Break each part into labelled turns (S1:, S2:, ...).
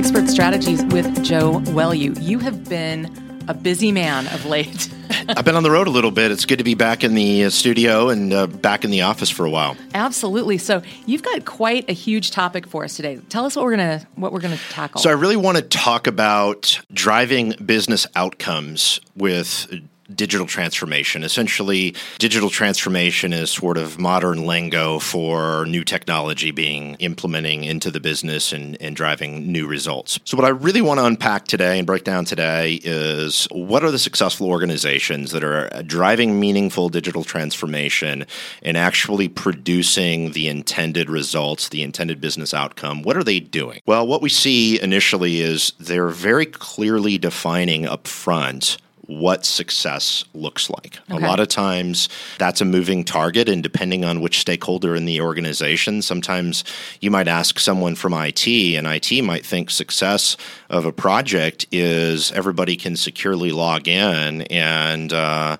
S1: Expert Strategies with Joe Welu. You have been a busy man of late.
S2: I've been on the road a little bit. It's good to be back in the uh, studio and uh, back in the office for a while.
S1: Absolutely. So you've got quite a huge topic for us today. Tell us what we're gonna what we're gonna tackle.
S2: So I really want to talk about driving business outcomes with digital transformation. Essentially, digital transformation is sort of modern lingo for new technology being implementing into the business and, and driving new results. So, what I really want to unpack today and break down today is what are the successful organizations that are driving meaningful digital transformation and actually producing the intended results, the intended business outcome? What are they doing? Well, what we see initially is they're very clearly defining upfront what success looks like. Okay. A lot of times that's a moving target, and depending on which stakeholder in the organization, sometimes you might ask someone from IT, and IT might think success of a project is everybody can securely log in and uh,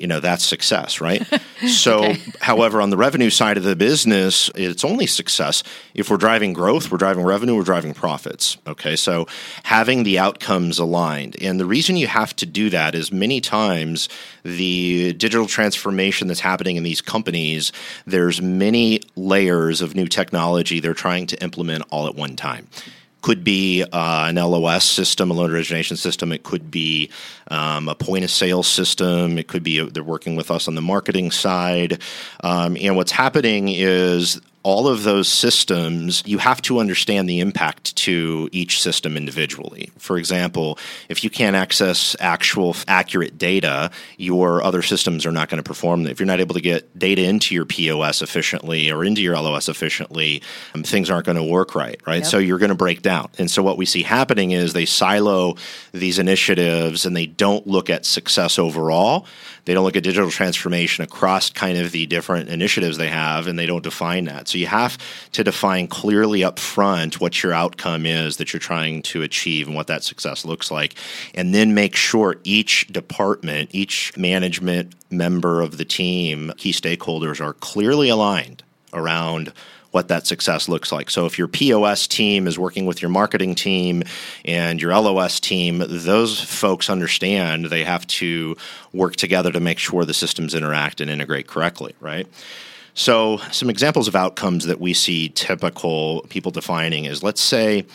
S2: you know that's success right? So okay. however on the revenue side of the business it's only success if we're driving growth we're driving revenue we're driving profits okay? So having the outcomes aligned. And the reason you have to do that is many times the digital transformation that's happening in these companies there's many layers of new technology they're trying to implement all at one time could be uh, an LOS system, a loan origination system. It could be um, a point of sale system. It could be a, they're working with us on the marketing side. Um, and what's happening is all of those systems, you have to understand the impact to each system individually. For example, if you can't access actual accurate data, your other systems are not going to perform. If you're not able to get data into your POS efficiently or into your LOS efficiently, um, things aren't going to work right, right? Yep. So you're going to break down. And so what we see happening is they silo these initiatives and they don't look at success overall. They don't look at digital transformation across kind of the different initiatives they have and they don't define that. So you have to define clearly up front what your outcome is that you're trying to achieve and what that success looks like. And then make sure each department, each management member of the team, key stakeholders are clearly aligned around what that success looks like. So if your POS team is working with your marketing team and your LOS team, those folks understand they have to work together to make sure the systems interact and integrate correctly, right? So, some examples of outcomes that we see typical people defining is let's say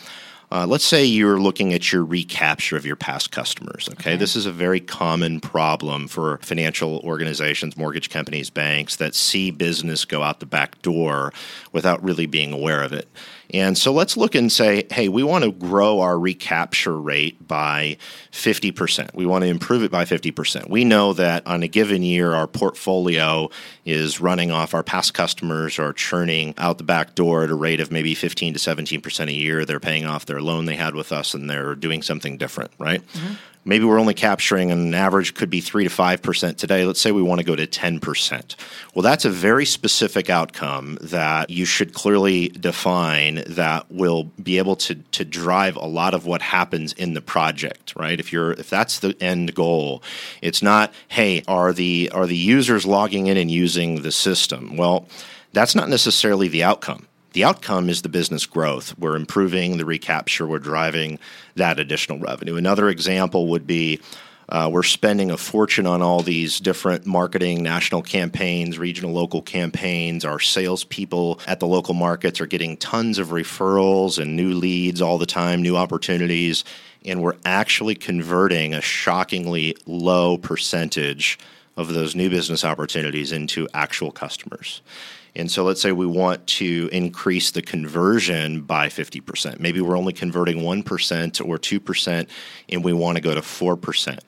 S2: uh, let's say you're looking at your recapture of your past customers. Okay? okay, this is a very common problem for financial organizations, mortgage companies, banks that see business go out the back door without really being aware of it. And so let's look and say, hey, we want to grow our recapture rate by 50%. We want to improve it by 50%. We know that on a given year, our portfolio is running off our past customers are churning out the back door at a rate of maybe 15 to 17% a year. They're paying off their loan they had with us and they're doing something different, right? Mm-hmm maybe we're only capturing an average could be 3 to 5% today. Let's say we want to go to 10% well that's a very specific outcome that you should clearly define that will be able to to drive a lot of what happens in the project right? If you're if that's the end goal it's not hey are the are the users logging in and using the system? Well that's not necessarily the outcome the outcome is the business growth. We're improving the recapture, we're driving that additional revenue. Another example would be uh, we're spending a fortune on all these different marketing, national campaigns, regional, local campaigns. Our salespeople at the local markets are getting tons of referrals and new leads all the time, new opportunities, and we're actually converting a shockingly low percentage of those new business opportunities into actual customers. And so let's say we want to increase the conversion by 50%. Maybe we're only converting 1% or 2%, and we want to go to 4%.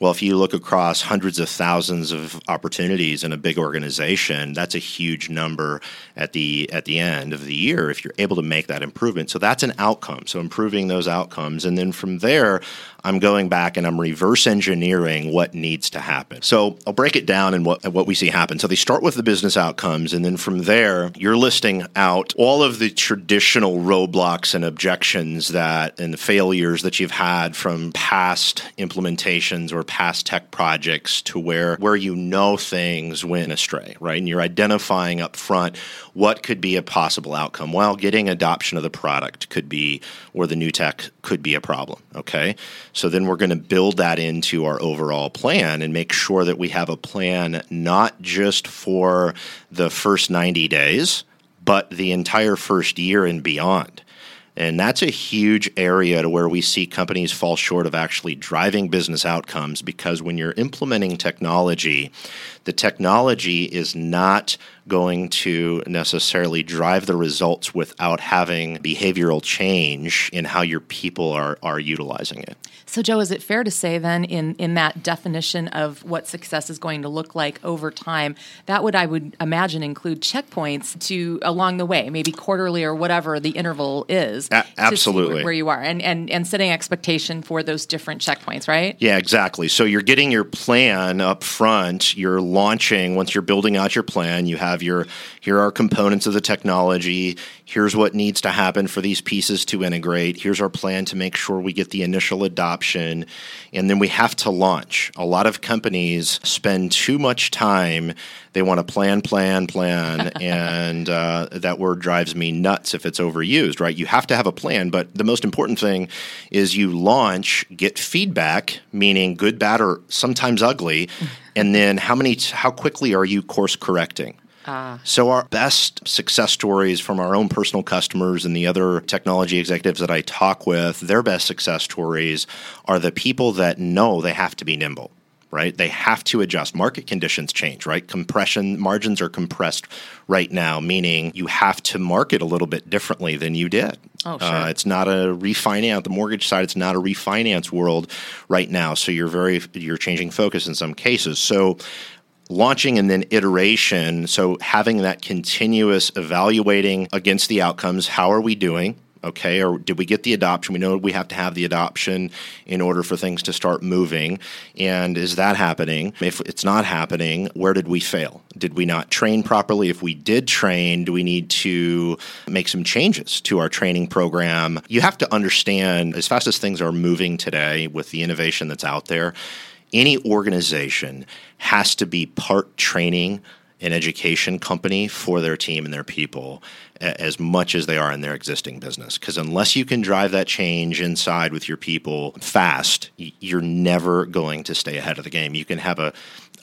S2: Well, if you look across hundreds of thousands of opportunities in a big organization, that's a huge number at the at the end of the year if you're able to make that improvement. So that's an outcome. So improving those outcomes and then from there I'm going back and I'm reverse engineering what needs to happen. So I'll break it down and what, what we see happen. So they start with the business outcomes, and then from there, you're listing out all of the traditional roadblocks and objections that and the failures that you've had from past implementations or past tech projects to where where you know things went astray, right? And you're identifying up front what could be a possible outcome. While getting adoption of the product could be or the new tech could be a problem. Okay. So then we're going to build that into our overall plan and make sure that we have a plan not just for the first 90 days, but the entire first year and beyond. And that's a huge area to where we see companies fall short of actually driving business outcomes because when you're implementing technology, the technology is not going to necessarily drive the results without having behavioral change in how your people are, are utilizing it.
S1: So, Joe, is it fair to say then, in, in that definition of what success is going to look like over time, that would, I would imagine, include checkpoints to along the way, maybe quarterly or whatever the interval is.
S2: A- absolutely.
S1: Where, where you are and, and, and setting expectation for those different checkpoints, right?
S2: Yeah, exactly. So, you're getting your plan up front, you're launching, once you're building out your plan, you have your here are components of the technology, here's what needs to happen for these pieces to integrate, here's our plan to make sure we get the initial adoption, and then we have to launch. A lot of companies spend too much time. They want to plan, plan, plan, and uh, that word drives me nuts if it's overused, right? You have to have a plan, but the most important thing is you launch, get feedback, meaning good, bad, or sometimes ugly, and then how many how quickly are you course correcting ah. so our best success stories from our own personal customers and the other technology executives that i talk with their best success stories are the people that know they have to be nimble right? They have to adjust. Market conditions change, right? Compression margins are compressed right now, meaning you have to market a little bit differently than you did.
S1: Oh, sure. Uh,
S2: it's not a refinance. The mortgage side, it's not a refinance world right now. So you're very you're changing focus in some cases. So launching and then iteration. So having that continuous evaluating against the outcomes. How are we doing? okay? Or did we get the adoption? We know we have to have the adoption in order for things to start moving. And is that happening? If it's not happening, where did we fail? Did we not train properly? If we did train, do we need to make some changes to our training program? You have to understand, as fast as things are moving today with the innovation that's out there, any organization has to be part training an education company for their team and their people as much as they are in their existing business. Because unless you can drive that change inside with your people fast, you're never going to stay ahead of the game. You can have a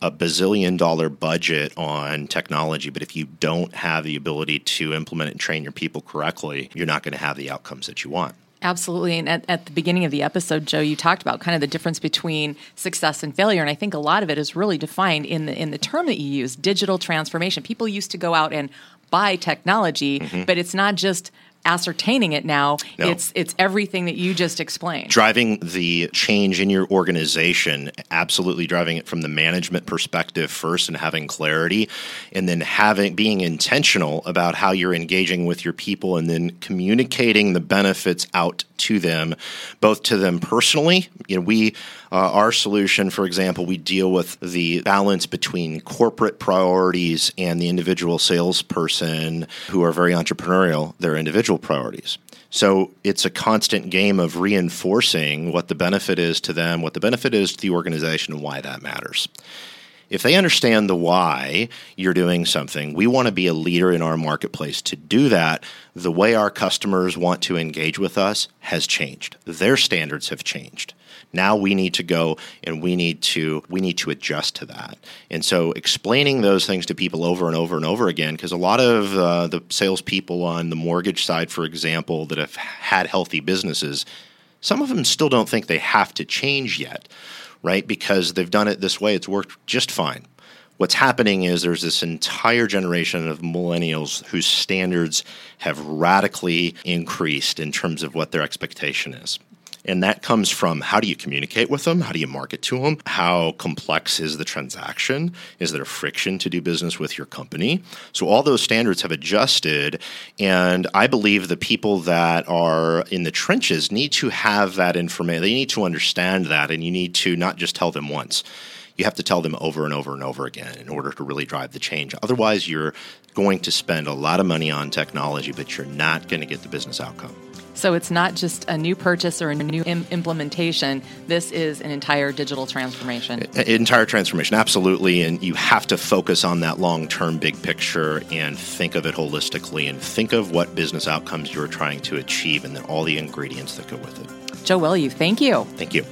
S2: a bazillion dollar budget on technology, but if you don't have the ability to implement and train your people correctly, you're not going to have the outcomes that you want.
S1: Absolutely. And at, at, the beginning of the episode, Joe, you talked about kind of the difference between success and failure. And I think a lot of it is really defined in the in the term that you use, digital transformation. People used to go out and buy technology, mm-hmm. but it's not just ascertaining it now. No. It's it's everything that you just explained.
S2: Driving the change in your organization, absolutely driving it from the management perspective first and having clarity and then having being intentional about how you're engaging with your people and then communicating the benefits out to them, both to them personally. You know, we uh, our solution, for example, we deal with the balance between corporate priorities and the individual salesperson who are very entrepreneurial, their individual priorities. So it's a constant game of reinforcing what the benefit is to them, what the benefit is to the organization, and why that matters. If they understand the why you're doing something, we want to be a leader in our marketplace. To do that, the way our customers want to engage with us has changed. Their standards have changed. Now we need to go and we need to we need to adjust to that. And so explaining those things to people over and over and over again, because a lot of uh, the salespeople on the mortgage side, for example, that have had healthy businesses, some of them still don't think they have to change yet, right? Because they've done it this way; it's worked just fine what's happening is there's this entire generation of millennials whose standards have radically increased in terms of what their expectation is. And that comes from how do you communicate with them? How do you market to them? How complex is the transaction? Is there friction to do business with your company? So all those standards have adjusted. And I believe the people that are in the trenches need to have that information. They need to understand that. And you need to not just tell them once you have to tell them over and over and over again in order to really drive the change. Otherwise, you're going to spend a lot of money on technology, but you're not going to get the business outcome.
S1: So it's not just a new purchase or a new Im- implementation. This is an entire digital transformation.
S2: Entire transformation, absolutely. And you have to focus on that long term big picture and think of it holistically and think of what business outcomes you're trying to achieve and then all the ingredients that go with it.
S1: Joe Welu, thank you.
S2: Thank you.